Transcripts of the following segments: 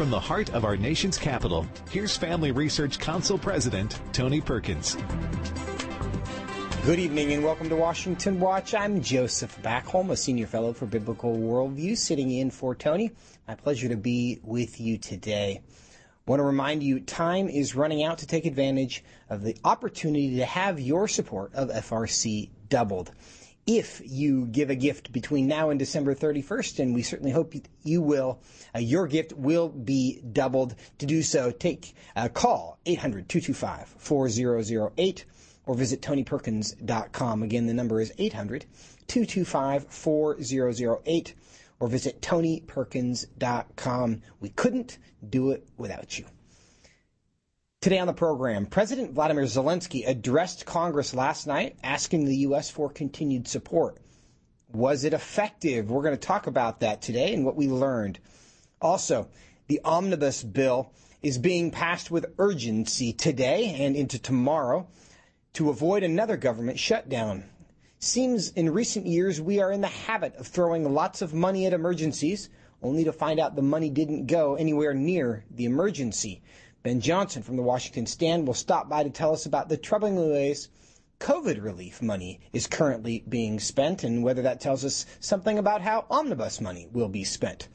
from the heart of our nation's capital, here's Family Research Council President Tony Perkins. Good evening and welcome to Washington Watch. I'm Joseph Backholm, a senior fellow for Biblical Worldview, sitting in for Tony. My pleasure to be with you today. I want to remind you time is running out to take advantage of the opportunity to have your support of FRC doubled if you give a gift between now and December 31st, and we certainly hope you will, uh, your gift will be doubled. To do so, take a call 800-225-4008 or visit tonyperkins.com. Again, the number is 800-225-4008 or visit tonyperkins.com. We couldn't do it without you. Today on the program, President Vladimir Zelensky addressed Congress last night asking the U.S. for continued support. Was it effective? We're going to talk about that today and what we learned. Also, the omnibus bill is being passed with urgency today and into tomorrow to avoid another government shutdown. Seems in recent years we are in the habit of throwing lots of money at emergencies only to find out the money didn't go anywhere near the emergency. Ben Johnson from the Washington Stand will stop by to tell us about the troubling ways COVID relief money is currently being spent and whether that tells us something about how omnibus money will be spent.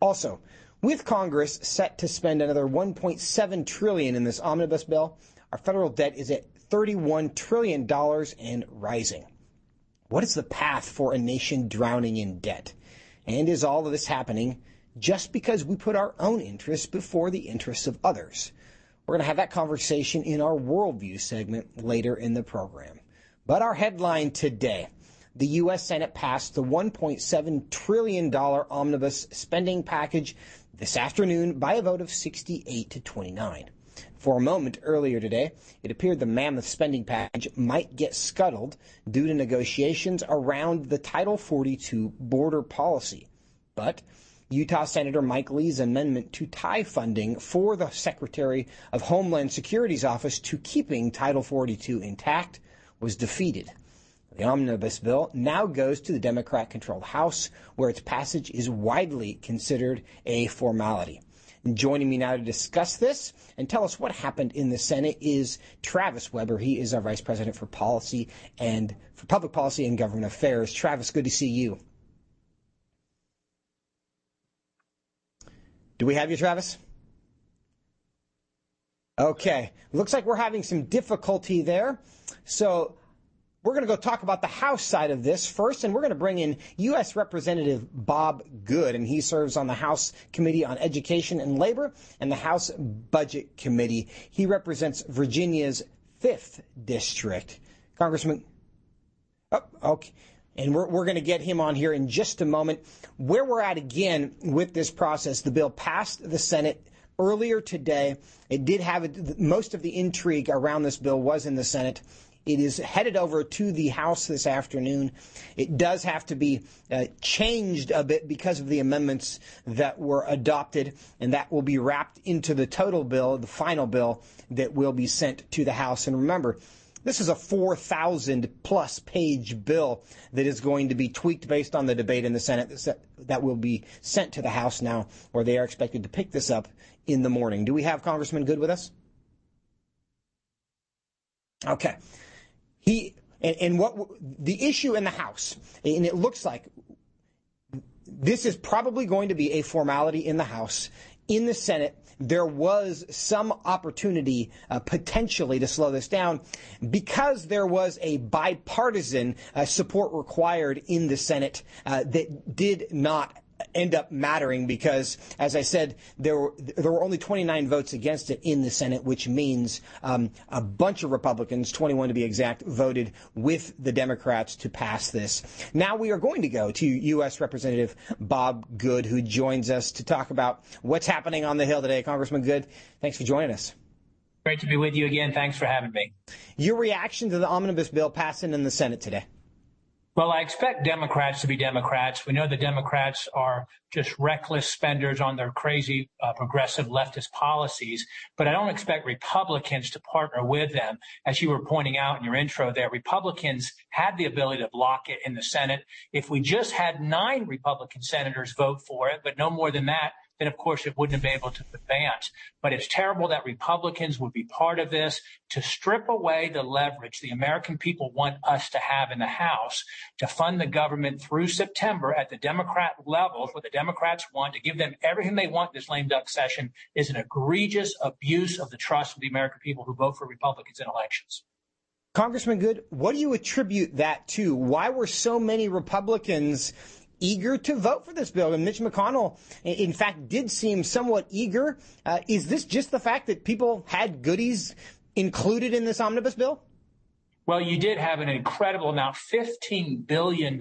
Also, with Congress set to spend another 1.7 trillion in this omnibus bill, our federal debt is at 31 trillion dollars and rising. What is the path for a nation drowning in debt? And is all of this happening just because we put our own interests before the interests of others. We're going to have that conversation in our worldview segment later in the program. But our headline today the U.S. Senate passed the $1.7 trillion omnibus spending package this afternoon by a vote of 68 to 29. For a moment earlier today, it appeared the mammoth spending package might get scuttled due to negotiations around the Title 42 border policy. But Utah Senator Mike Lee's amendment to tie funding for the Secretary of Homeland Security's office to keeping Title 42 intact was defeated. The omnibus bill now goes to the Democrat controlled House, where its passage is widely considered a formality. And joining me now to discuss this and tell us what happened in the Senate is Travis Weber. He is our Vice President for Policy and for Public Policy and Government Affairs. Travis, good to see you. Do we have you, Travis? Okay. Looks like we're having some difficulty there. So we're going to go talk about the House side of this first, and we're going to bring in U.S. Representative Bob Good, and he serves on the House Committee on Education and Labor and the House Budget Committee. He represents Virginia's 5th District. Congressman, oh, okay and we're, we're going to get him on here in just a moment. Where we're at again with this process, the bill passed the Senate earlier today. It did have most of the intrigue around this bill was in the Senate. It is headed over to the House this afternoon. It does have to be uh, changed a bit because of the amendments that were adopted, and that will be wrapped into the total bill, the final bill that will be sent to the House. And remember, this is a 4,000 plus page bill that is going to be tweaked based on the debate in the Senate that will be sent to the House now, where they are expected to pick this up in the morning. Do we have Congressman Good with us? Okay. He and, and what the issue in the House, and it looks like this is probably going to be a formality in the House. In the Senate, there was some opportunity uh, potentially to slow this down because there was a bipartisan uh, support required in the Senate uh, that did not end up mattering because, as I said, there were there were only 29 votes against it in the Senate, which means um, a bunch of Republicans, 21 to be exact, voted with the Democrats to pass this. Now we are going to go to U.S. Representative Bob Good, who joins us to talk about what's happening on the Hill today. Congressman Good, thanks for joining us. Great to be with you again. Thanks for having me. Your reaction to the omnibus bill passing in the Senate today? Well, I expect Democrats to be Democrats. We know the Democrats are just reckless spenders on their crazy uh, progressive leftist policies, but I don't expect Republicans to partner with them. As you were pointing out in your intro there, Republicans had the ability to block it in the Senate. If we just had nine Republican senators vote for it, but no more than that, then of course it wouldn't have been able to advance. But it's terrible that Republicans would be part of this to strip away the leverage the American people want us to have in the House to fund the government through September at the Democrat levels, what the Democrats want, to give them everything they want this lame duck session is an egregious abuse of the trust of the American people who vote for Republicans in elections. Congressman Good, what do you attribute that to? Why were so many Republicans eager to vote for this bill? And Mitch McConnell, in fact, did seem somewhat eager. Uh, is this just the fact that people had goodies included in this omnibus bill? Well, you did have an incredible amount, $15 billion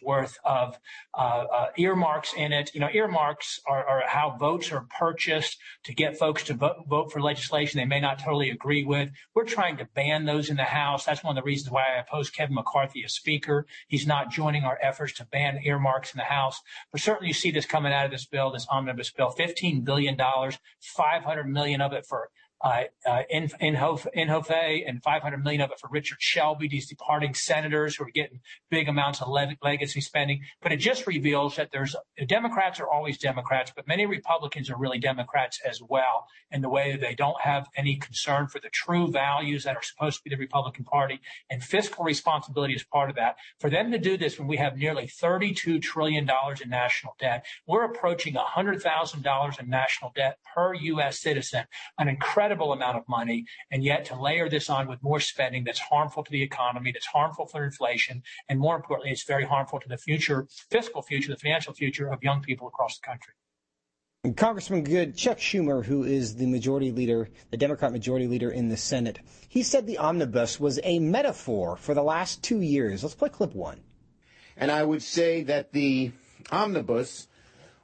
worth of uh, uh, earmarks in it. You know, earmarks are, are, how votes are purchased to get folks to vote, vote, for legislation they may not totally agree with. We're trying to ban those in the House. That's one of the reasons why I oppose Kevin McCarthy as Speaker. He's not joining our efforts to ban earmarks in the House. But certainly you see this coming out of this bill, this omnibus bill, $15 billion, 500 million of it for Uh, uh, in, in, Hof, Inhofe and 500 million of it for Richard Shelby, these departing senators who are getting big amounts of legacy spending. But it just reveals that there's Democrats are always Democrats, but many Republicans are really Democrats as well in the way that they don't have any concern for the true values that are supposed to be the Republican Party and fiscal responsibility is part of that. For them to do this when we have nearly $32 trillion in national debt, we're approaching $100,000 in national debt per U.S. citizen, an incredible incredible amount of money, and yet to layer this on with more spending that's harmful to the economy, that's harmful for inflation, and more importantly, it's very harmful to the future, fiscal future, the financial future of young people across the country. Congressman Good, Chuck Schumer, who is the majority leader, the Democrat majority leader in the Senate, he said the omnibus was a metaphor for the last two years. Let's play clip one. And I would say that the omnibus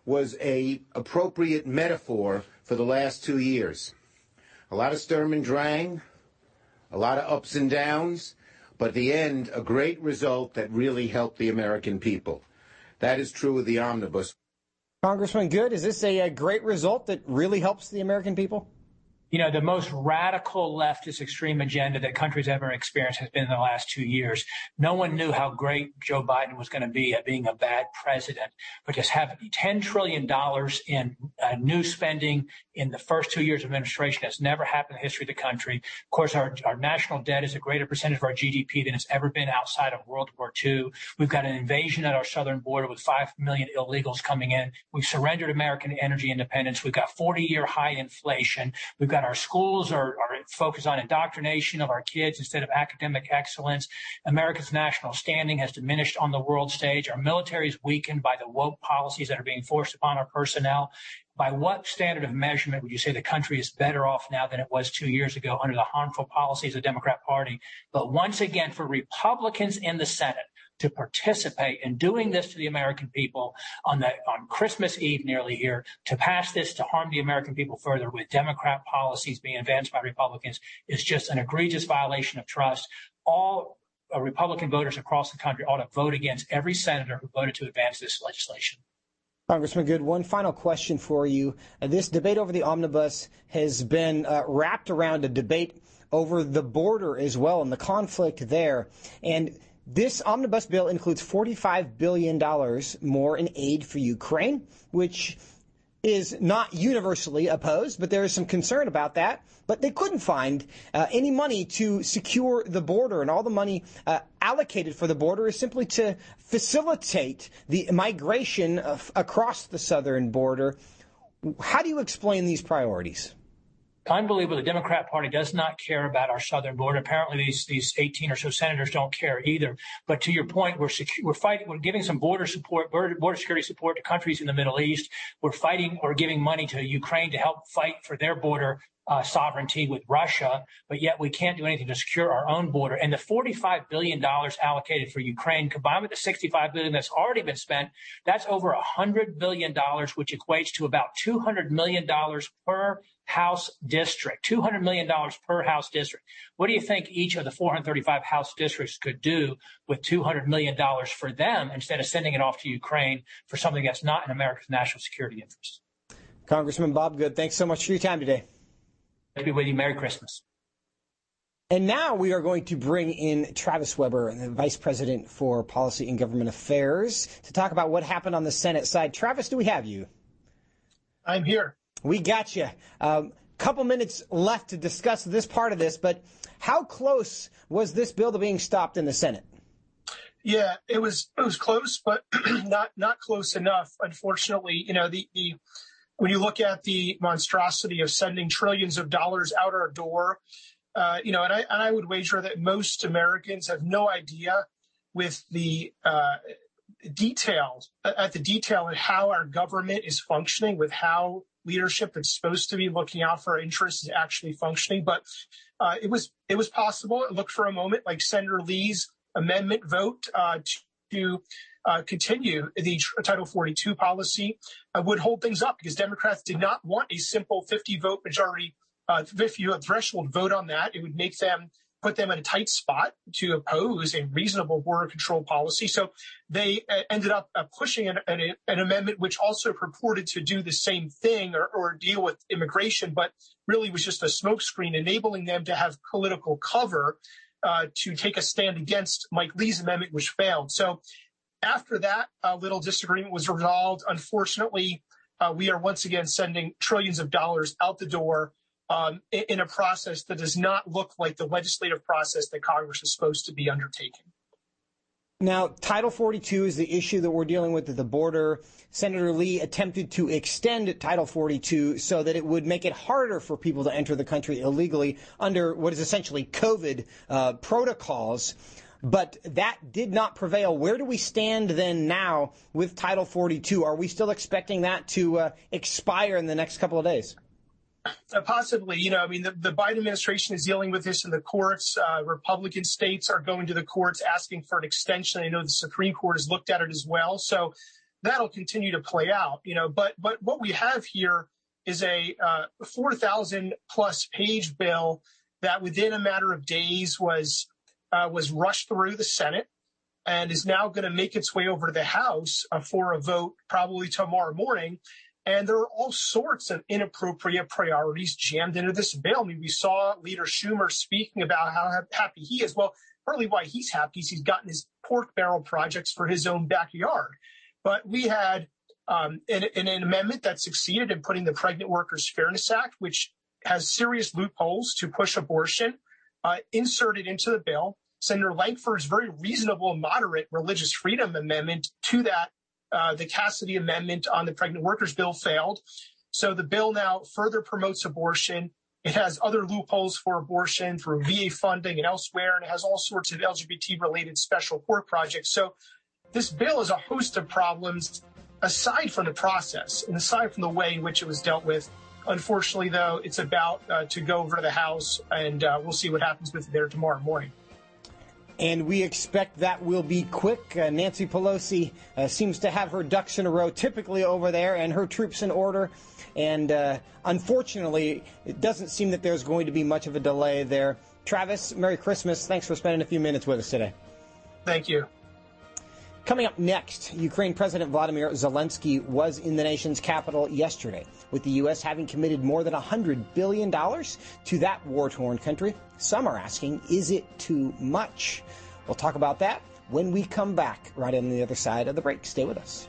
was a appropriate metaphor for the last two years a lot of Sturm and Drang, a lot of ups and downs, but the end, a great result that really helped the American people. That is true of the omnibus. Congressman Good, is this a, a great result that really helps the American people? You know, the most radical leftist extreme agenda that countries ever experienced has been in the last two years. No one knew how great Joe Biden was going to be at being a bad president, but just have $10 trillion in uh, new spending in the first two years of administration has never happened in the history of the country. Of course, our, our national debt is a greater percentage of our GDP than it's ever been outside of World War II. We've got an invasion at our southern border with 5 million illegals coming in. We've surrendered American energy independence. We've got 40 year high inflation. We've got got our schools are, are focused on indoctrination of our kids instead of academic excellence. America's national standing has diminished on the world stage. Our military is weakened by the woke policies that are being forced upon our personnel. By what standard of measurement would you say the country is better off now than it was two years ago under the harmful policies of the Democrat Party? But once again, for Republicans in the Senate, to participate in doing this to the American people on the on Christmas Eve nearly here to pass this to harm the American people further with Democrat policies being advanced by Republicans is just an egregious violation of trust. All uh, Republican voters across the country ought to vote against every senator who voted to advance this legislation. Congressman Good, one final question for you. Uh, this debate over the omnibus has been uh, wrapped around a debate over the border as well and the conflict there. And this omnibus bill includes $45 billion more in aid for Ukraine, which is not universally opposed, but there is some concern about that. But they couldn't find uh, any money to secure the border, and all the money uh, allocated for the border is simply to facilitate the migration of, across the southern border. How do you explain these priorities? Unbelievable. The Democrat Party does not care about our southern border. Apparently, these these 18 or so senators don't care either. But to your point, we're secu- we're fighting. We're giving some border support, border, border security support to countries in the Middle East. We're fighting or giving money to Ukraine to help fight for their border uh, sovereignty with Russia, but yet we can't do anything to secure our own border. And the $45 billion allocated for Ukraine, combined with the 65 billion that's already been spent, that's over $100 billion, which equates to about $200 million per House district, $200 million per House district. What do you think each of the 435 House districts could do with $200 million for them instead of sending it off to Ukraine for something that's not in America's national security interest? Congressman Bob Good, thanks so much for your time today. Be with you. Merry Christmas. And now we are going to bring in Travis Weber, the Vice President for Policy and Government Affairs, to talk about what happened on the Senate side. Travis, do we have you? I'm here. We got you. Um, couple minutes left to discuss this part of this, but how close was this bill to being stopped in the Senate? Yeah, it was it was close, but not not close enough. Unfortunately, you know the the when you look at the monstrosity of sending trillions of dollars out our door, uh, you know, and I and I would wager that most Americans have no idea with the uh, at the detail of how our government is functioning, with how leadership that's supposed to be looking out for our interests is actually functioning. But uh, it was it was possible. It looked for a moment like Senator Lee's amendment vote uh, to uh, continue the Title 42 policy uh, would hold things up because Democrats did not want a simple 50 vote majority, uh, 50 threshold vote on that. It would make them put them in a tight spot to oppose a reasonable border control policy. So they uh, ended up uh, pushing an, an, an, amendment which also purported to do the same thing or, or deal with immigration, but really was just a smokescreen, enabling them to have political cover uh, to take a stand against Mike Lee's amendment, which failed. So after that uh, little disagreement was resolved, unfortunately, uh, we are once again sending trillions of dollars out the door um, in a process that does not look like the legislative process that Congress is supposed to be undertaking. Now, Title 42 is the issue that we're dealing with at the border. Senator Lee attempted to extend Title 42 so that it would make it harder for people to enter the country illegally under what is essentially COVID uh, protocols. But that did not prevail. Where do we stand then now with Title 42? Are we still expecting that to uh, expire in the next couple of days? Uh, possibly, you know, I mean, the, the, Biden administration is dealing with this in the courts. Uh, Republican states are going to the courts asking for an extension. I know the Supreme Court has looked at it as well. So that'll continue to play out, you know, but, but what we have here is a uh, 4,000 plus page bill that within a matter of days was, uh, was rushed through the Senate and is now going to make its way over to the House uh, for a vote probably tomorrow morning. And there are all sorts of inappropriate priorities jammed into this bill. I mean, we saw Leader Schumer speaking about how happy he is. Well, partly why he's happy is he's gotten his pork barrel projects for his own backyard. But we had um, an, an, amendment that succeeded in putting the Pregnant Workers Fairness Act, which has serious loopholes to push abortion, uh, inserted into the bill. Senator Lankford's very reasonable moderate religious freedom amendment to that uh, the Cassidy amendment on the pregnant workers bill failed. So the bill now further promotes abortion. It has other loopholes for abortion through VA funding and elsewhere, and it has all sorts of LGBT related special court projects. So this bill is a host of problems aside from the process and aside from the way in which it was dealt with. Unfortunately, though, it's about uh, to go over to the House, and uh, we'll see what happens with it there tomorrow morning and we expect that will be quick. Uh, Nancy Pelosi uh, seems to have her ducks in a row typically over there and her troops in order. And uh, unfortunately, it doesn't seem that there's going to be much of a delay there. Travis, Merry Christmas. Thanks for spending a few minutes with us today. Thank you. Coming up next, Ukraine President Vladimir Zelensky was in the nation's capital yesterday, with the U.S. having committed more than $100 billion to that war torn country. Some are asking, is it too much? We'll talk about that when we come back right on the other side of the break. Stay with us.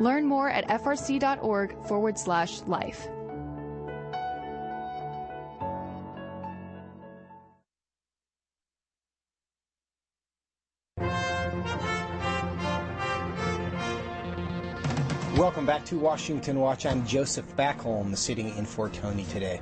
Learn more at frc.org forward slash life. Welcome back to Washington Watch. I'm Joseph Backholm, sitting in for Tony today.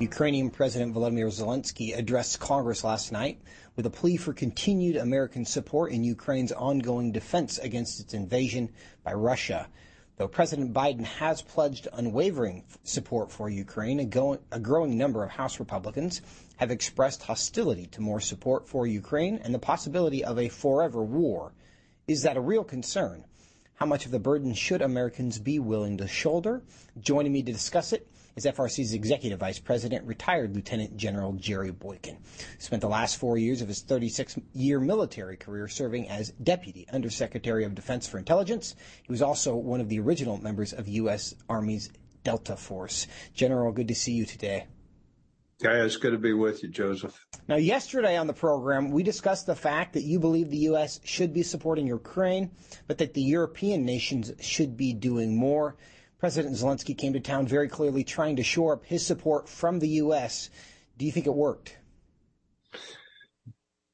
Ukrainian President Volodymyr Zelensky addressed Congress last night with a plea for continued American support in Ukraine's ongoing defense against its invasion by Russia. Though President Biden has pledged unwavering support for Ukraine, a, go- a growing number of House Republicans have expressed hostility to more support for Ukraine and the possibility of a forever war. Is that a real concern? How much of the burden should Americans be willing to shoulder? Joining me to discuss it is FRC's Executive Vice President, retired Lieutenant General Jerry Boykin. Spent the last four years of his 36-year military career serving as Deputy Undersecretary of Defense for Intelligence. He was also one of the original members of U.S. Army's Delta Force. General, good to see you today. Yeah, it's good to be with you, Joseph. Now, yesterday on the program, we discussed the fact that you believe the U.S. should be supporting Ukraine, but that the European nations should be doing more. President Zelensky came to town very clearly trying to shore up his support from the U.S. Do you think it worked?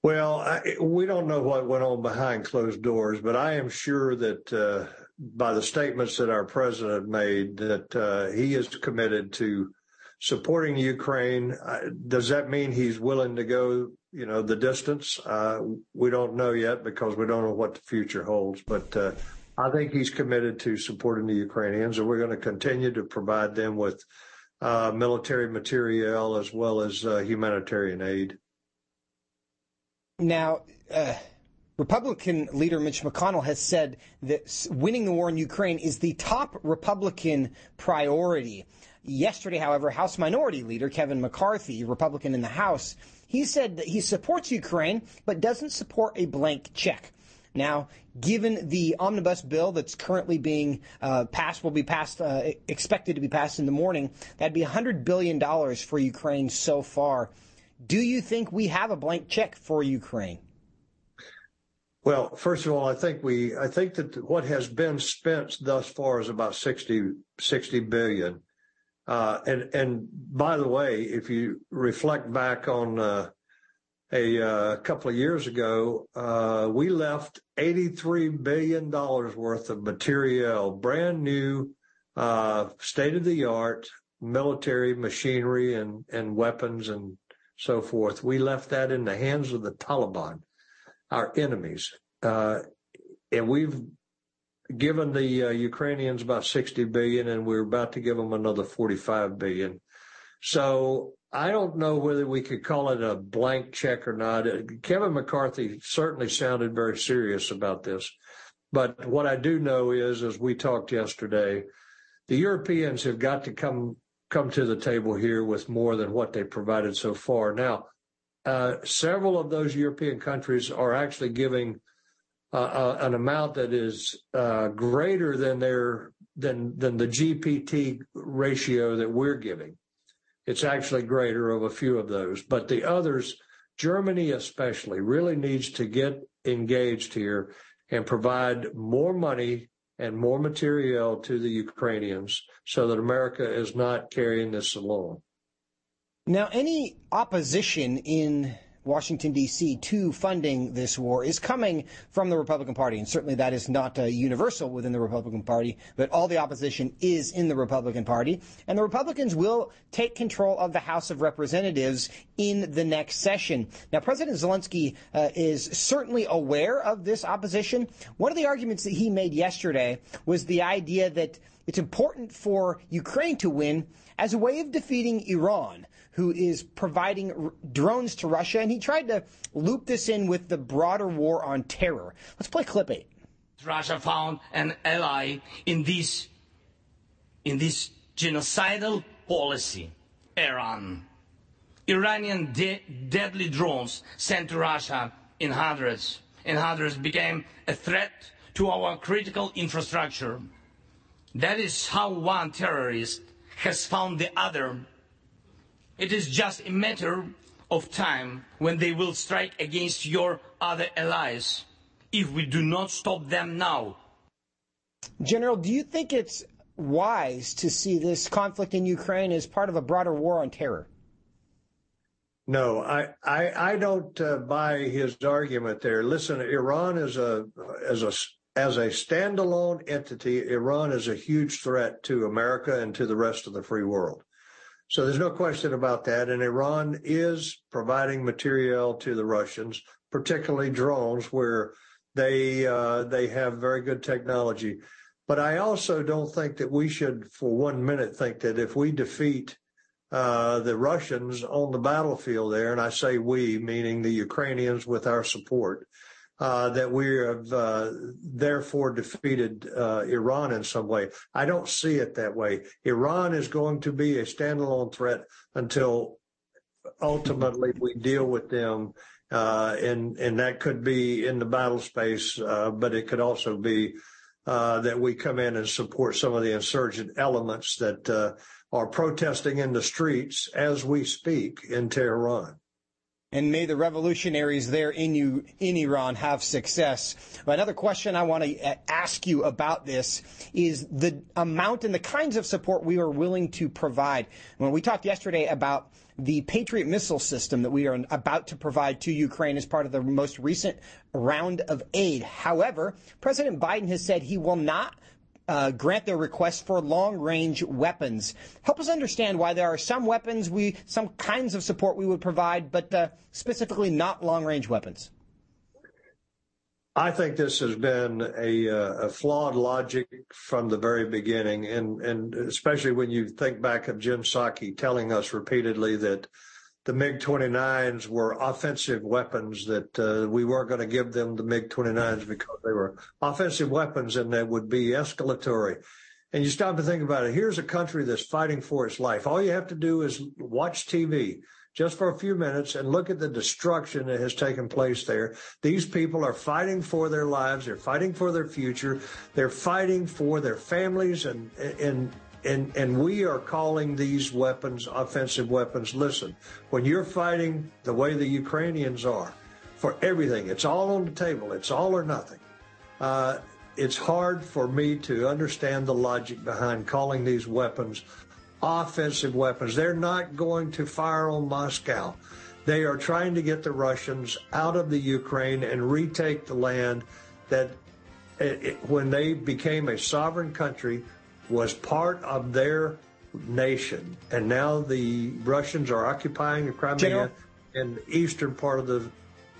Well, I, we don't know what went on behind closed doors, but I am sure that uh, by the statements that our president made, that uh, he is committed to supporting Ukraine. Does that mean he's willing to go, you know, the distance? Uh, we don't know yet because we don't know what the future holds. But uh, I think he's committed to supporting the Ukrainians, and we're going to continue to provide them with uh, military material as well as uh, humanitarian aid. Now, uh, Republican leader Mitch McConnell has said that winning the war in Ukraine is the top Republican priority. Yesterday, however, House Minority Leader Kevin McCarthy, Republican in the House, he said that he supports Ukraine but doesn't support a blank check. Now, given the omnibus bill that's currently being uh, passed, will be passed, uh, expected to be passed in the morning, that'd be $100 billion for Ukraine so far. Do you think we have a blank check for Ukraine? Well, first of all, I think we, I think that what has been spent thus far is about 60, 60 billion. Uh, and, and by the way, if you reflect back on, uh, a uh, couple of years ago, uh, we left $83 billion worth of material, brand new, uh, state of the art military machinery and, weapons and so forth. We left that in the hands of the Taliban, our enemies. And we've given the Ukrainians about 60 billion and we're about to give them another 45 billion. I don't know whether we could call it a blank check or not. Uh, Kevin McCarthy certainly sounded very serious about this. But what I do know is, as we talked yesterday, the Europeans have got to come come to the table here with more than what they provided so far. Now, uh, several of those European countries are actually giving uh, uh, an amount that is uh, greater than their than than the GDP ratio that we're giving. It's actually greater of a few of those, but the others, Germany especially, really needs to get engaged here and provide more money and more material to the Ukrainians so that America is not carrying this alone. Now, any opposition in Washington, D.C. to funding this war is coming from the Republican Party. And certainly that is not uh, universal within the Republican Party, but all the opposition is in the Republican Party. And the Republicans will take control of the House of Representatives in the next session. Now, President Zelensky uh, is certainly aware of this opposition. One of the arguments that he made yesterday was the idea that it's important for Ukraine to win as a way of defeating Iran who is providing r- drones to Russia, and he tried to loop this in with the broader war on terror. Let's play clip eight. Russia found an ally in this in this genocidal policy, Iran. Iranian de- deadly drones sent to Russia in hundreds and hundreds became a threat to our critical infrastructure. That is how one terrorist has found the other it is just a matter of time when they will strike against your other allies if we do not stop them now. General, do you think it's wise to see this conflict in Ukraine as part of a broader war on terror? No, I I, I don't uh, buy his argument there. Listen, Iran is a as a as a standalone entity, Iran is a huge threat to America and to the rest of the free world. So there's no question about that. And Iran is providing material to the Russians, particularly drones, where they uh, they have very good technology. But I also don't think that we should, for one minute, think that if we defeat uh, the Russians on the battlefield there, and I say we, meaning the Ukrainians with our support, uh, that we have uh, therefore defeated uh, Iran in some way. I don't see it that way. Iran is going to be a standalone threat until ultimately we deal with them. Uh, and and that could be in the battle space, uh, but it could also be that we come in and support some of the insurgent elements that are protesting in the streets as we speak in Tehran and may the revolutionaries there in you in Iran have success. Another question I want to uh, ask you about this is the amount and the kinds of support we are willing to provide. When we talked yesterday about the Patriot missile system that we are about to provide to Ukraine as part of the most recent round of aid. However, President Biden has said he will not uh, grant their request for long range weapons. Help us understand why there are some weapons we, some kinds of support we would provide, but uh, specifically not long range weapons. I think this has been a, uh, a, flawed logic from the very beginning, and, and especially when you think back of Jen Psaki telling us repeatedly that the MiG 29s were offensive weapons, that uh, we weren't going to give them the MiG 29s because they were offensive weapons and they would be escalatory. And you stop to think about it. Here's a country that's fighting for its life. All you have to do is watch TV just for a few minutes and look at the destruction that has taken place there. These people are fighting for their lives. They're fighting for their future. They're fighting for their families and, and, and and we are calling these weapons offensive weapons. Listen, when you're fighting the way the Ukrainians are, for everything, it's all on the table. It's all or nothing. Uh, it's hard for me to understand the logic behind calling these weapons offensive weapons. They're not going to fire on Moscow. They are trying to get the Russians out of the Ukraine and retake the land that it, when they became a sovereign country was part of their nation, and now the Russians are occupying the Crimea General, and the eastern part of the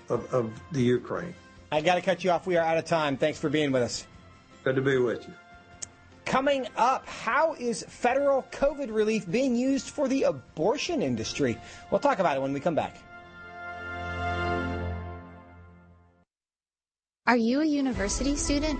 of, of the Ukraine. I got to cut you off. We are out of time. Thanks for being with us. Good to be with you. Coming up, how is federal COVID relief being used for the abortion industry? We'll talk about it when we come back. Are you a university student?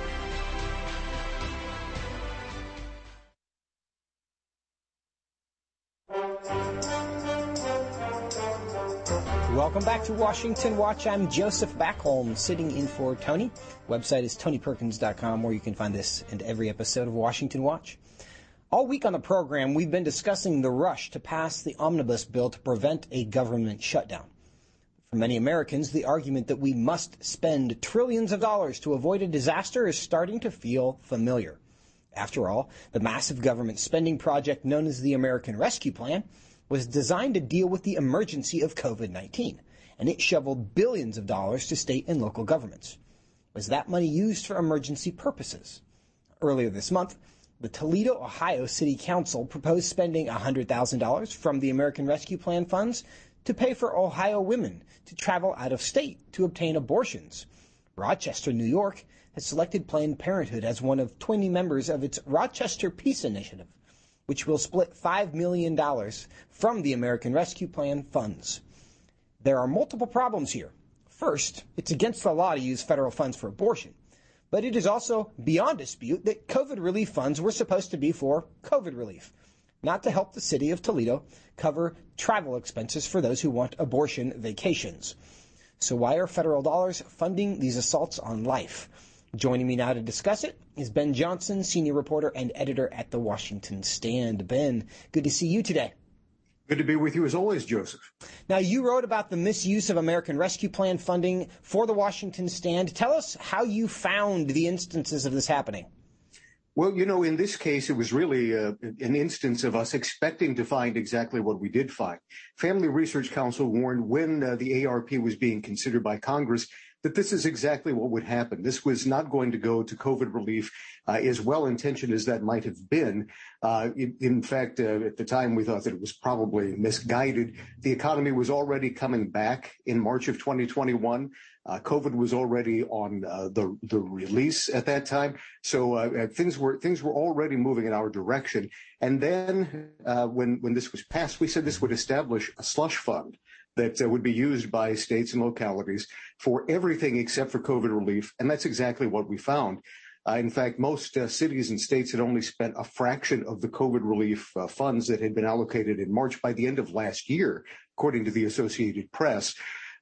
Welcome back to Washington Watch. I'm Joseph Backholm, sitting in for Tony. Website is tonyperkins.com, where you can find this and every episode of Washington Watch. All week on the program, we've been discussing the rush to pass the omnibus bill to prevent a government shutdown. For many Americans, the argument that we must spend trillions of dollars to avoid a disaster is starting to feel familiar. After all, the massive government spending project known as the American Rescue Plan was designed to deal with the emergency of COVID-19, and it shoveled billions of dollars to state and local governments. Was that money used for emergency purposes? Earlier this month, the Toledo, Ohio City Council proposed spending $100,000 from the American Rescue Plan funds to pay for Ohio women to travel out of state to obtain abortions. Rochester, New York has selected Planned Parenthood as one of 20 members of its Rochester Peace Initiative which will split $5 million from the American Rescue Plan funds. There are multiple problems here. First, it's against the law to use federal funds for abortion. But it is also beyond dispute that COVID relief funds were supposed to be for COVID relief, not to help the city of Toledo cover travel expenses for those who want abortion vacations. So why are federal dollars funding these assaults on life? Joining me now to discuss it is Ben Johnson, senior reporter and editor at the Washington Stand. Ben, good to see you today. Good to be with you as always, Joseph. Now, you wrote about the misuse of American Rescue Plan funding for the Washington Stand. Tell us how you found the instances of this happening. Well, you know, in this case, it was really uh, an instance of us expecting to find exactly what we did find. Family Research Council warned when uh, the ARP was being considered by Congress that this is exactly what would happen. This was not going to go to COVID relief, uh, as well intentioned as that might have been. Uh, in, in, fact, uh, at the time, we thought that it was probably misguided. The economy was already coming back in March of 2021. Uh, COVID was already on uh, the the release at that time, so uh, things were things were already moving in our direction. And then when when this was passed, we said this would establish a slush fund that uh, would be used by states and localities for everything except for COVID relief. And that's exactly what we found. Uh, in fact, most uh, cities and states had only spent a fraction of the COVID relief uh, funds that had been allocated in March by the end of last year, according to the Associated Press.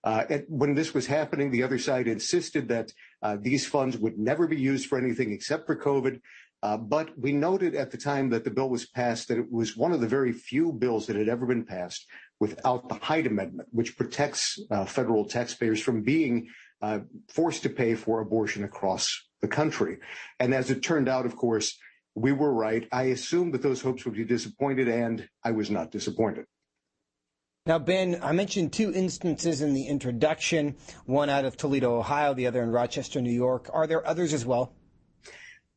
Uh, when this was happening, the other side insisted that uh, these funds would never be used for anything except for COVID. But we noted at the time that the bill was passed that it was one of the very few bills that had ever been passed without the Hyde Amendment, which protects uh, federal taxpayers from being uh, forced to pay for abortion across the country. And as it turned out, of course, we were right. I assumed that those hopes would be disappointed, and I was not disappointed. Now, Ben, I mentioned two instances in the introduction, one out of Toledo, Ohio, the other in Rochester, New York. Are there others as well?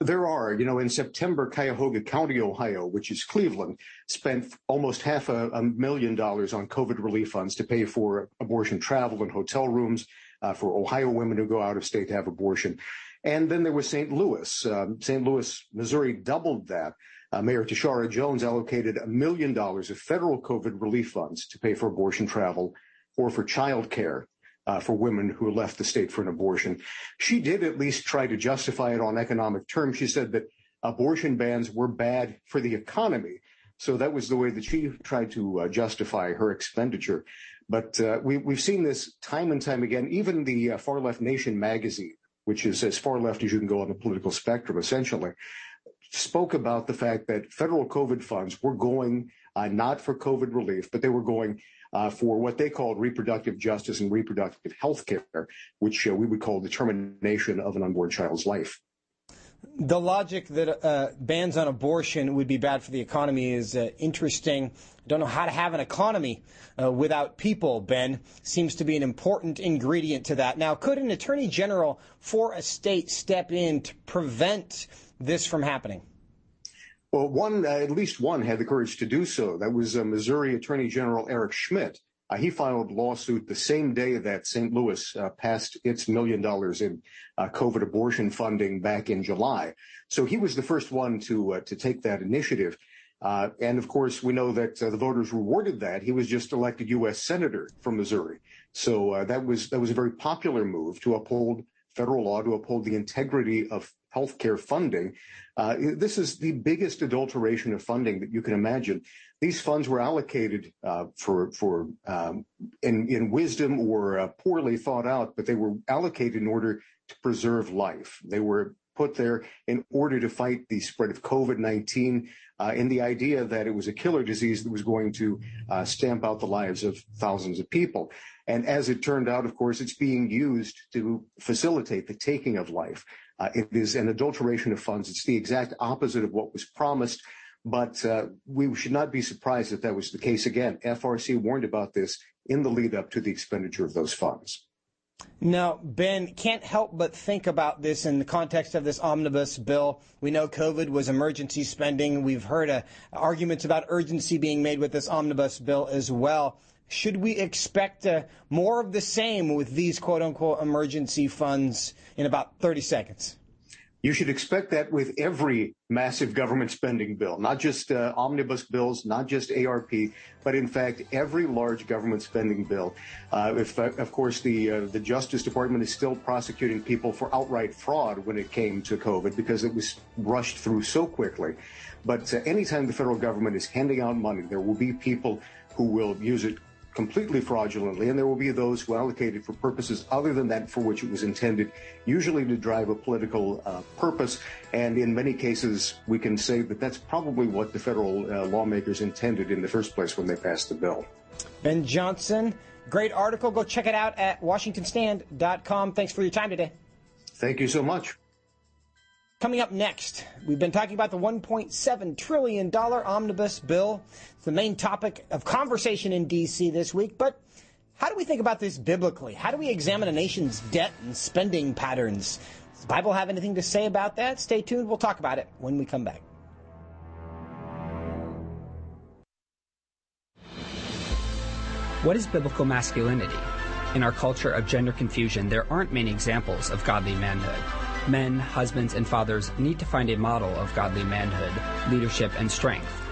There are. You know, in September, Cuyahoga County, Ohio, which is Cleveland, spent almost half a, a million dollars on COVID relief funds to pay for abortion travel and hotel rooms uh, for Ohio women who go out of state to have abortion. And then there was St. Louis. Um, St. Louis, Missouri doubled that. Uh, Mayor Tishaura Jones allocated a million dollars of federal COVID relief funds to pay for abortion travel or for child care uh, for women who left the state for an abortion. She did at least try to justify it on economic terms. She said that abortion bans were bad for the economy. So that was the way that she tried to uh, justify her expenditure. But uh, we, have seen this time and time again. Even the uh, Far Left Nation magazine, which is as far left as you can go on the political spectrum, essentially, spoke about the fact that federal COVID funds were going uh, not for COVID relief, but they were going uh, for what they called reproductive justice and reproductive health care, which uh, we would call the termination of an unborn child's life. The logic that uh, bans on abortion would be bad for the economy is uh, interesting. I don't know how to have an economy uh, without people, Ben. Seems to be an important ingredient to that. Now, could an attorney general for a state step in to prevent this from happening? Well, one, uh, at least one had the courage to do so. That was uh, Missouri Attorney General Eric Schmitt. Uh, he filed a lawsuit the same day that St. Louis uh, passed its million dollars in uh, COVID abortion funding back in July. So he was the first one to uh, to take that initiative. and of course, we know that the voters rewarded that. He was just elected U.S. senator from Missouri, so that was that was a very popular move to uphold federal law to uphold the integrity of healthcare funding. Uh, this is the biggest adulteration of funding that you can imagine. These funds were allocated uh, for for um, in, in wisdom or uh, poorly thought out, but they were allocated in order to preserve life. They were put there in order to fight the spread of COVID 19 uh, the idea that it was a killer disease that was going to uh, stamp out the lives of thousands of people. And as it turned out, of course, it's being used to facilitate the taking of life. Uh, it is an adulteration of funds. It's the exact opposite of what was promised. But uh, we should not be surprised if that was the case again. FRC warned about this in the lead up to the expenditure of those funds. Now, Ben, can't help but think about this in the context of this omnibus bill. We know COVID was emergency spending. We've heard uh, arguments about urgency being made with this omnibus bill as well. Should we expect uh, more of the same with these quote unquote emergency funds in about 30 seconds? You should expect that with every massive government spending bill, not just uh, omnibus bills, not just ARP, but in fact every large government spending bill. Uh, if, uh, of course, the uh, the Justice Department is still prosecuting people for outright fraud when it came to COVID because it was rushed through so quickly. But uh, anytime the federal government is handing out money, there will be people who will use it completely fraudulently, and there will be those who allocate it for purposes other than that for which it was intended, usually to drive a political uh, purpose. And in many cases, we can say that that's probably what the federal uh, lawmakers intended in the first place when they passed the bill. Ben Johnson, great article. Go check it out at WashingtonStand.com. Thanks for your time today. Thank you so much. Coming up next, we've been talking about the $1.7 trillion omnibus bill. It's the main topic of conversation in D.C. this week. But how do we think about this biblically? How do we examine a nation's debt and spending patterns? Does the Bible have anything to say about that? Stay tuned. We'll talk about it when we come back. What is biblical masculinity? In our culture of gender confusion, there aren't many examples of godly manhood. Men, husbands, and fathers need to find a model of godly manhood, leadership, and strength.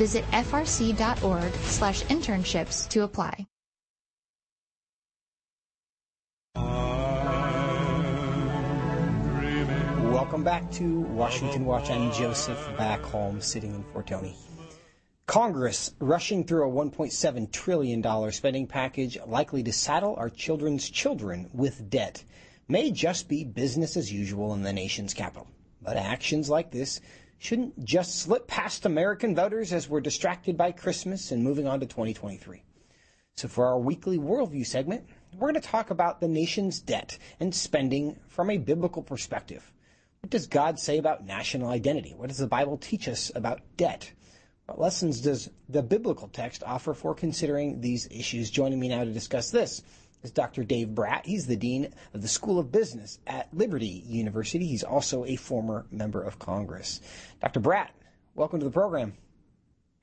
Visit frc.org slash internships to apply. Welcome back to Washington Watch. I'm Joseph Backholm sitting in for Tony. Congress rushing through a $1.7 trillion spending package likely to saddle our children's children with debt may just be business as usual in the nation's capital. But actions like this shouldn't just slip past American voters as we're distracted by Christmas and moving on to 2023. So for our weekly worldview segment, we're going to talk about the nation's debt and spending from a biblical perspective. What does God say about national identity? What does the Bible teach us about debt? What lessons does the biblical text offer for considering these issues? Joining me now to discuss this is Dr. Dave Brat. He's the Dean of the School of Business at Liberty University. He's also a former member of Congress. Dr. Brat, welcome to the program.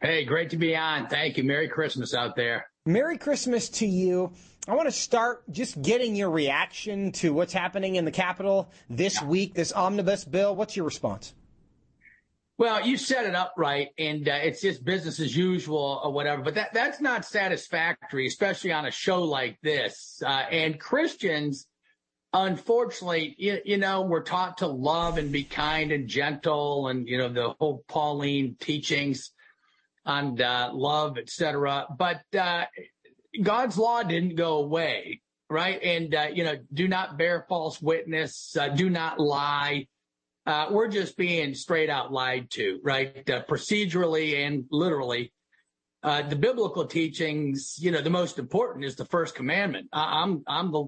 Hey, great to be on. Thank you. Merry Christmas out there. Merry Christmas to you. I want to start just getting your reaction to what's happening in the Capitol this week, this omnibus bill. What's your response? Well, you set it up right, and uh, it's just business as usual or whatever. But that that's not satisfactory, especially on a show like this. Uh, and Christians, unfortunately, you, you, know, we're taught to love and be kind and gentle, and you know the whole Pauline teachings on uh, love, etc. But uh, God's law didn't go away, right? And uh, you know, do not bear false witness, uh, do not lie uh, we're just being straight out lied to, right? Uh, procedurally and literally. Uh, the biblical teachings, you know, the most important is the first commandment. I, am I'm, I'm the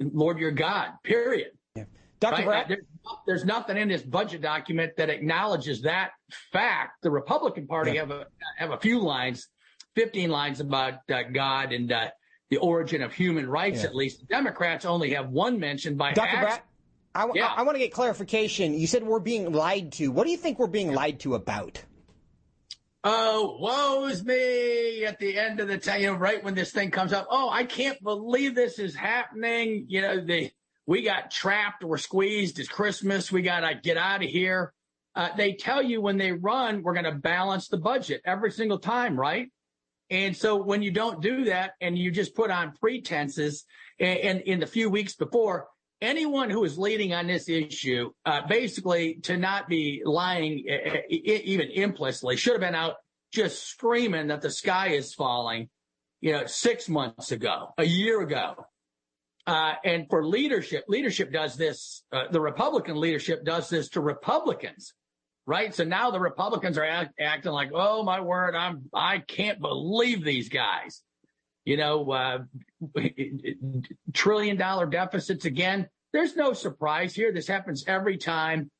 Lord your God. Period. Yeah. Dr. Right? There's, there's, nothing in this budget document that acknowledges that fact. The Republican Party yeah. have a have a few lines, 15 lines about uh, God and uh, the origin of human rights. Yeah. At least the Democrats only have one mention by Dr. Brat, I, yeah. I, I want to get clarification. You said we're being lied to. What do you think we're being lied to about? Oh, woe's me at the end of the time, you know, right when this thing comes up. Oh, I can't believe this is happening. You know, the, we got trapped or squeezed. It's Christmas. We got to get out of here. Uh, they tell you when they run, we're going to balance the budget every single time, right? And so when you don't do that and you just put on pretenses and, and in the few weeks before, anyone who is leading on this issue, uh, basically to not be lying uh, even implicitly, should have been out just screaming that the sky is falling, you know, six months ago, a year ago. Uh, and for leadership, leadership does this, uh, the Republican leadership does this to Republicans, right? So now the Republicans are act, acting like, oh my word, I'm, I can't believe these guys. You know, uh, trillion dollar deficits again. There's no surprise here. This happens every time.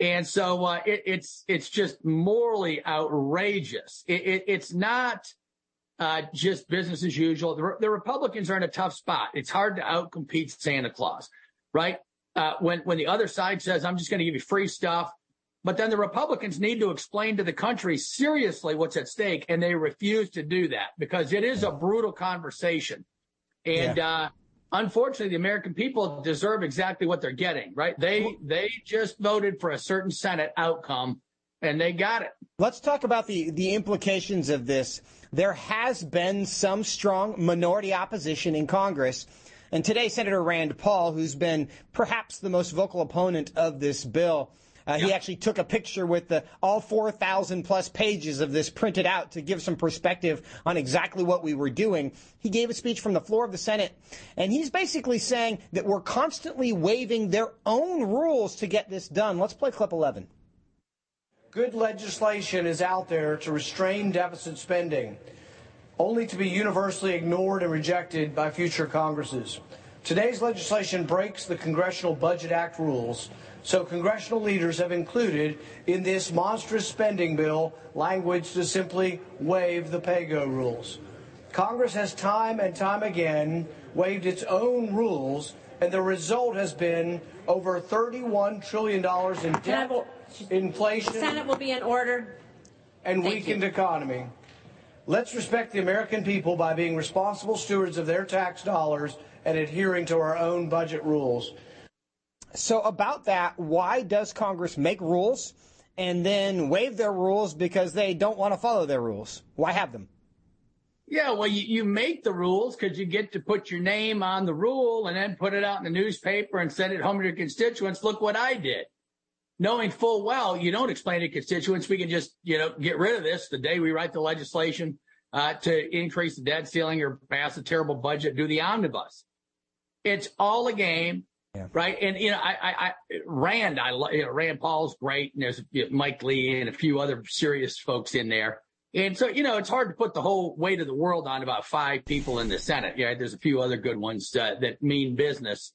And so uh, it, it's it's just morally outrageous. It, it, it's not uh, just business as usual. The, the, Republicans are in a tough spot. It's hard to outcompete Santa Claus, right? Uh, when when the other side says, "I'm just going to give you free stuff," but then the Republicans need to explain to the country seriously what's at stake, and they refuse to do that because it is a brutal conversation. And yeah. uh, unfortunately, the American people deserve exactly what they're getting, right? They they just voted for a certain Senate outcome, and they got it. Let's talk about the the implications of this. There has been some strong minority opposition in Congress. And today, Senator Rand Paul, who's been perhaps the most vocal opponent of this bill, uh, yeah. He actually took a picture with the, all 4,000 plus pages of this printed out to give some perspective on exactly what we were doing. He gave a speech from the floor of the Senate, and he's basically saying that we're constantly waiving their own rules to get this done. Let's play clip 11. Good legislation is out there to restrain deficit spending, only to be universally ignored and rejected by future Congresses. Today's legislation breaks the Congressional Budget Act rules so congressional leaders have included in this monstrous spending bill language to simply waive the PAYGO rules. Congress has time and time again waived its own rules, and the result has been over $31 trillion in debt, inflation. The Senate will be in order. And Thank weakened you. economy. Let's respect the American people by being responsible stewards of their tax dollars and adhering to our own budget rules. So about that, why does Congress make rules and then waive their rules because they don't want to follow their rules? Why have them? Yeah, well, you, you make the rules because you get to put your name on the rule and then put it out in the newspaper and send it home to your constituents. Look what I did. Knowing full well you don't explain to constituents, we can just, you know, get rid of this the day we write the legislation uh, to increase the debt ceiling or pass a terrible budget, do the omnibus. It's all a game. Yeah. Right. And, you know, I, I, I Rand, I, you know, Rand Paul's great. And there's you know, Mike Lee and a few other serious folks in there. And so, you know, it's hard to put the whole weight of the world on about five people in the Senate. Yeah. There's a few other good ones uh, that mean business,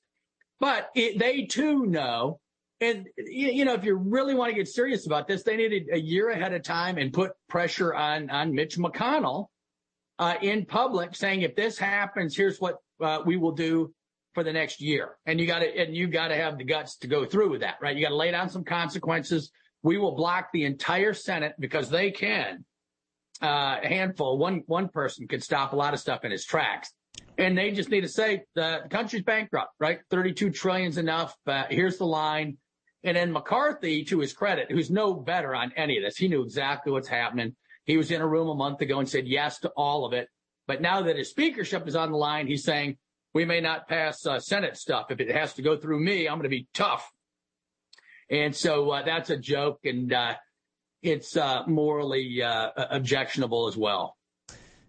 but it, they too know. And, you know, if you really want to get serious about this, they needed a year ahead of time and put pressure on, on Mitch McConnell, uh, in public saying, if this happens, here's what uh, we will do for the next year. And you got to, and you got to have the guts to go through with that, right? You got to lay down some consequences. We will block the entire Senate because they can. Uh, a handful, one, one person could stop a lot of stuff in its tracks. And they just need to say the country's bankrupt, right? 32 trillion's enough. Uh, here's the line. And then McCarthy, to his credit, who's no better on any of this, he knew exactly what's happening. He was in a room a month ago and said yes to all of it. But now that his speakership is on the line, he's saying, we may not pass uh, Senate stuff. If it has to go through me, I'm going to be tough. And so uh, that's a joke, and uh, it's uh, morally uh, objectionable as well.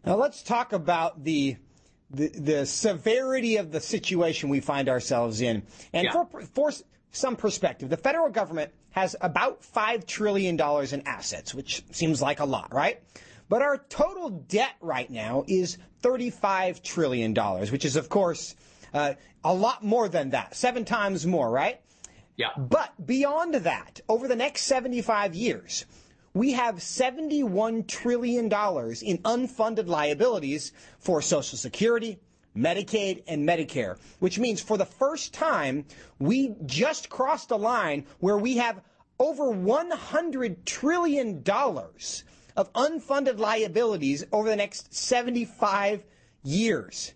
Now let's talk about the, the, the severity of the situation we find ourselves in, and yeah. for, for some perspective, the federal government has about five trillion dollars in assets, which seems like a lot, right? But our total debt right now is $35 trillion, which is, of course, uh, a lot more than that, seven times more, right? Yeah. But beyond that, over the next 75 years, we have $71 trillion in unfunded liabilities for Social Security, Medicaid, and Medicare, which means for the first time, we just crossed a line where we have over $100 trillion of unfunded liabilities over the next 75 years.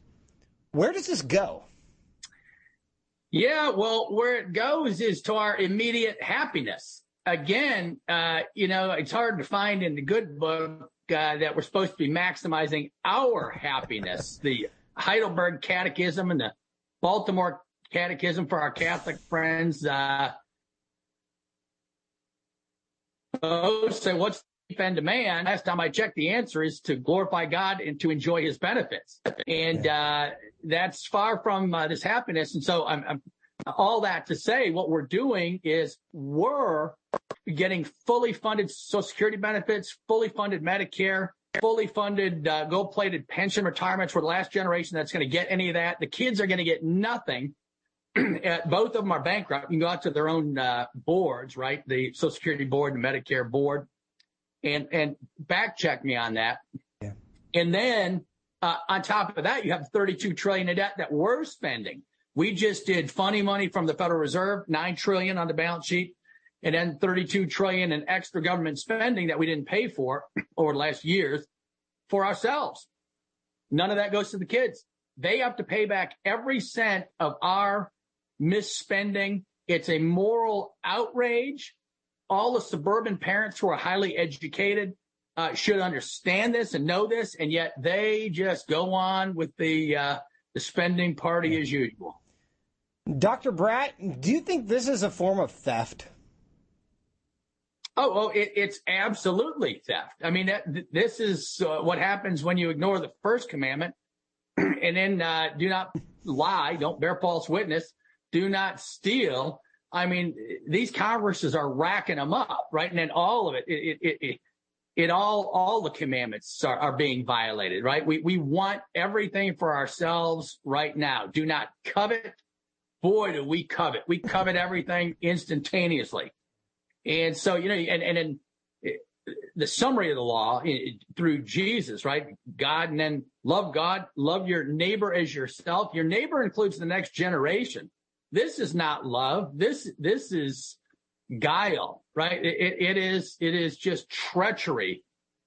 Where does this go? Yeah, well, where it goes is to our immediate happiness. Again, uh, you know, it's hard to find in the good book uh, that we're supposed to be maximizing our happiness. The Heidelberg Catechism and the Baltimore Catechism for our Catholic friends. Uh, say, what's end to man, last time I checked, the answer is to glorify God and to enjoy his benefits. And, uh, that's far from uh, this happiness. And so I'm, I'm, all that to say what we're doing is we're getting fully funded social security benefits, fully funded Medicare. fully funded, uh, gold plated pension retirements for the last generation that's going to get any of that. The kids are going to get nothing. Both of them are bankrupt. You can go out to their own uh, boards, right? The Social Security board and Medicare board, and and back check me on that. Yeah. And then uh, on top of that, you have 32 trillion in debt that we're spending. We just did funny money from the Federal Reserve, nine trillion on the balance sheet, and then 32 trillion in extra government spending that we didn't pay for over the last years for ourselves. None of that goes to the kids. They have to pay back every cent of our misspending. It's a moral outrage. All the suburban parents who are highly educated uh, should understand this and know this, and yet they just go on with the uh, the spending party as usual. Dr. Brat, do you think this is a form of theft? Oh, oh, it, it's absolutely theft. I mean, that, this is uh, what happens when you ignore the first commandment, and then uh, do not lie, don't bear false witness, do not steal. I mean, these Congresses are racking them up, right? And then all of it, it, it, it it all all the commandments are, are being violated right? We we want everything for ourselves right now. Do not covet. Boy do we covet. We covet everything instantaneously. And so you know and and, then eh, the summary of the law eh, through jesus right? God and then love god love your neighbor as yourself. Your neighbor includes the next generation this is not love this this is guile, right? It, it is, it is just treachery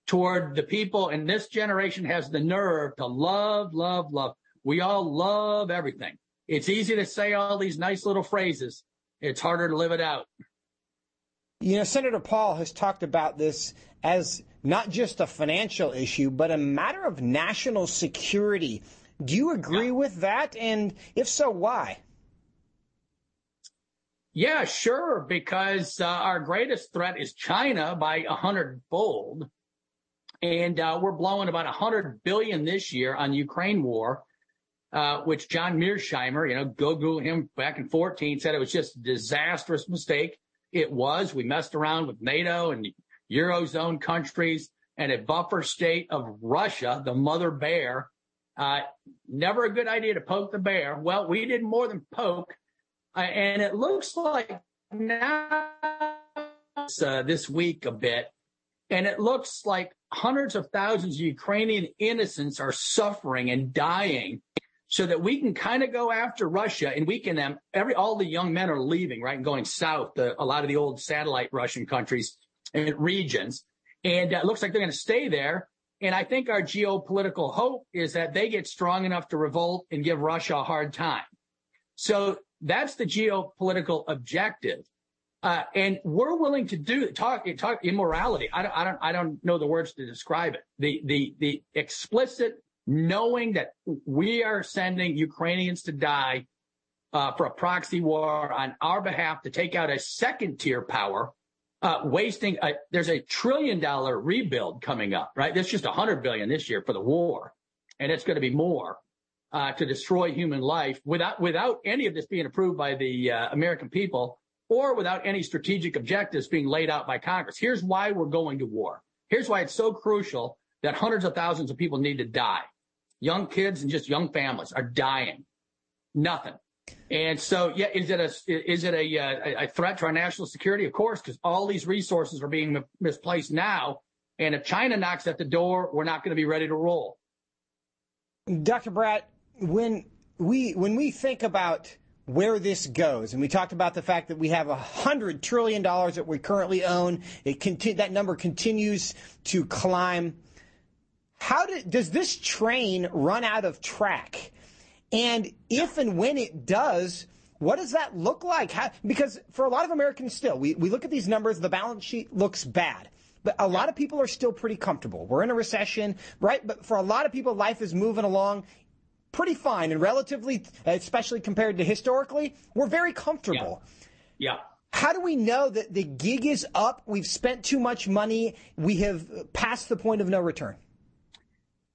toward the people. And this generation has the nerve to love, love, love. We all love everything. It's easy to say all these nice little phrases. It's harder to live it out. You know, Senator Paul has talked about this as not just a financial issue, but a matter of national security. Do you agree yeah. with that? And if so, why? Yeah, sure, because uh, our greatest threat is China by a hundredfold. And uh, we're blowing about a hundred billion this year on Ukraine war, uh, which John Mearsheimer, you know, go Google him back in 14, said it was just a disastrous mistake. It was. We messed around with NATO and Eurozone countries and a buffer state of Russia, the mother bear. Uh, never a good idea to poke the bear. Well, we did more than poke and it looks like now uh, this week a bit, and it looks like hundreds of thousands of Ukrainian innocents are suffering and dying so that we can kind of go after Russia and weaken them. Every, all the young men are leaving, right, and going south to a lot of the old satellite Russian countries and regions. And uh, it looks like they're going to stay there. And I think our geopolitical hope is that they get strong enough to revolt and give Russia a hard time. So that's the geopolitical objective. Uh, and we're willing to do talk talk immorality. I don't, I don't I don't know the words to describe it. The the the explicit knowing that we are sending Ukrainians to die uh, for a proxy war on our behalf to take out a second tier power, uh, wasting. A, there's a trillion dollar rebuild coming up, right? There's just a hundred billion this year for the war, and it's going to be more uh, to destroy human life without without any of this being approved by the uh, American people or without any strategic objectives being laid out by Congress. Here's why we're going to war. Here's why it's so crucial that hundreds of thousands of people need to die. Young kids and just young families are dying. Nothing. And so, yeah, is it a is it a, uh, a threat to our national security? Of course, because all these resources are being misplaced now. And if China knocks at the door, we're not going to be ready to roll. Dr. Brat, when we when we think about where this goes, and we talked about the fact that we have a hundred trillion dollars that we currently own. It conti- that number continues to climb. How do, does this train run out of track? And if and when it does, what does that look like? How, because for a lot of Americans still, we, we look at these numbers, the balance sheet looks bad. But a lot of people are still pretty comfortable. We're in a recession, right? But for a lot of people, life is moving along pretty fine and relatively, especially compared to historically, we're very comfortable. Yeah. yeah. How do we know that the gig is up? We've spent too much money. We have passed the point of no return.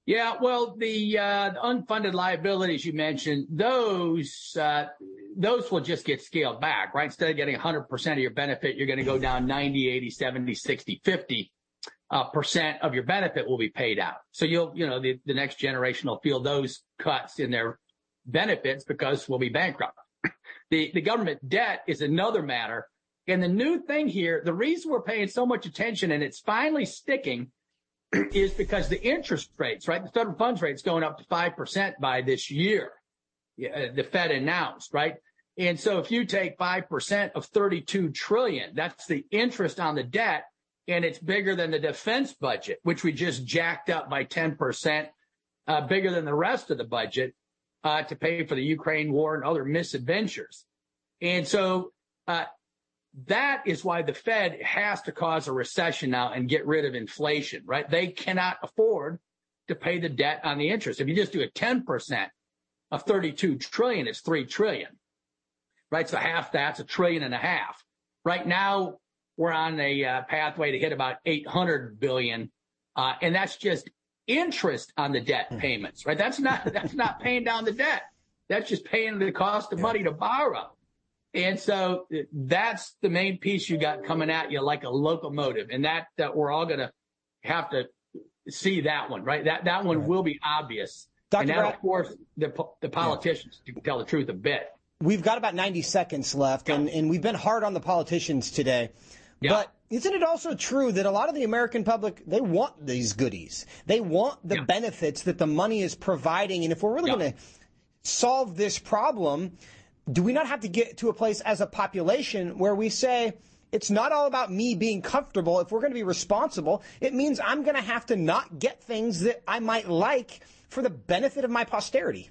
Yeah, well, the, uh, the unfunded liabilities you mentioned, those uh, those will just get scaled back, right? Instead of getting 100% of your benefit, you're going to go down 90, 80, 70, 60, 50. Uh, percent of your benefit will be paid out. So you'll, you know, the, the next generation will feel those cuts in their benefits because we'll be bankrupt. The, the government debt is another matter. And the new thing here, the reason we're paying so much attention and it's finally sticking is because the interest rates, right? The federal funds rate is going up to 5% by this year. The Fed announced, right? And so if you take 5% of 32 trillion, that's the interest on the debt and it's bigger than the defense budget, which we just jacked up by 10%, uh, bigger than the rest of the budget, uh, to pay for the Ukraine war and other misadventures. And so, uh, that is why the Fed has to cause a recession now and get rid of inflation, right? They cannot afford to pay the debt on the interest. If you just do a 10% of 32 trillion, it's 3 trillion, right? So half that's a trillion and a half. Right now, we're on a uh, pathway to hit about 800 billion. Uh, and that's just interest on the debt hmm. payments, right? That's not, that's not paying down the debt. That's just paying the cost of money to borrow. And so that's the main piece you got coming at you like a locomotive. And that, that we're all going to have to see that one, right? That, that one right. will be obvious. Dr. And that, Brad, of course, the, the politicians yeah. to tell the truth a bit. We've got about 90 seconds left, and, and we've been hard on the politicians today. Yeah. But isn't it also true that a lot of the American public, they want these goodies. They want the yeah. benefits that the money is providing. And if we're really yeah. going to solve this problem, do we not have to get to a place as a population where we say, it's not all about me being comfortable. If we're going to be responsible, it means I'm going to have to not get things that I might like for the benefit of my posterity.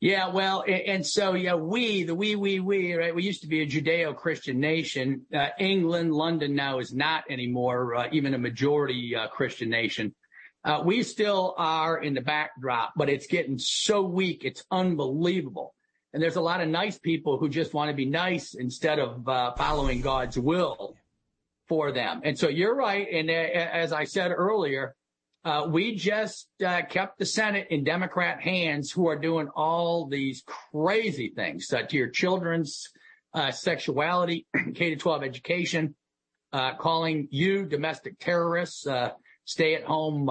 Yeah, well, and so yeah, we, the we, we, we, right? We used to be a Judeo-Christian nation. Uh, England, London now is not anymore, uh, even a majority uh, Christian nation. Uh, we still are in the backdrop, but it's getting so weak, it's unbelievable. And there's a lot of nice people who just want to be nice instead of uh, following God's will for them. And so you're right. And uh, as I said earlier, uh, we just uh, kept the Senate in Democrat hands who are doing all these crazy things uh, to your children's uh, sexuality, K to 12 education, uh, calling you domestic terrorists, uh, stay at home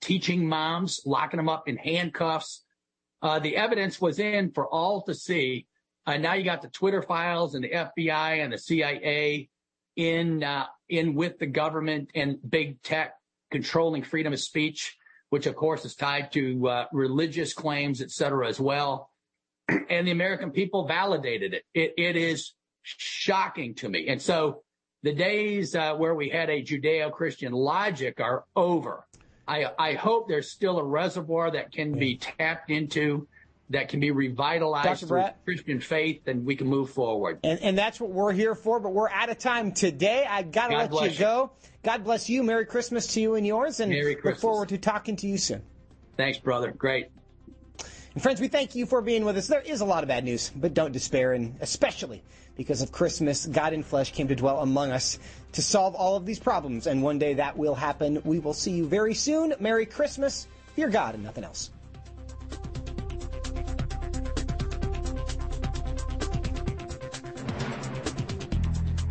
teaching moms, locking them up in handcuffs. the evidence was in for all to see. now you got the Twitter files and the FBI and the CIA in in with the government and big tech controlling freedom of speech, which of course is tied to uh, religious claims, et cetera, as well. And the American people validated it. It, it is shocking to me. And so the days uh, where we had a Judeo-Christian logic are over. I, I hope there's still a reservoir that can be tapped into that can be revitalized through Christian faith, and we can move forward. And, and that's what we're here for. But we're out of time today. I got to let you, you go. God bless you. Merry Christmas to you and yours, and look forward to talking to you soon. Thanks, brother. Great. And friends, we thank you for being with us. There is a lot of bad news, but don't despair, and especially because of Christmas, God in flesh came to dwell among us to solve all of these problems, and one day that will happen. We will see you very soon. Merry Christmas. Fear God and nothing else.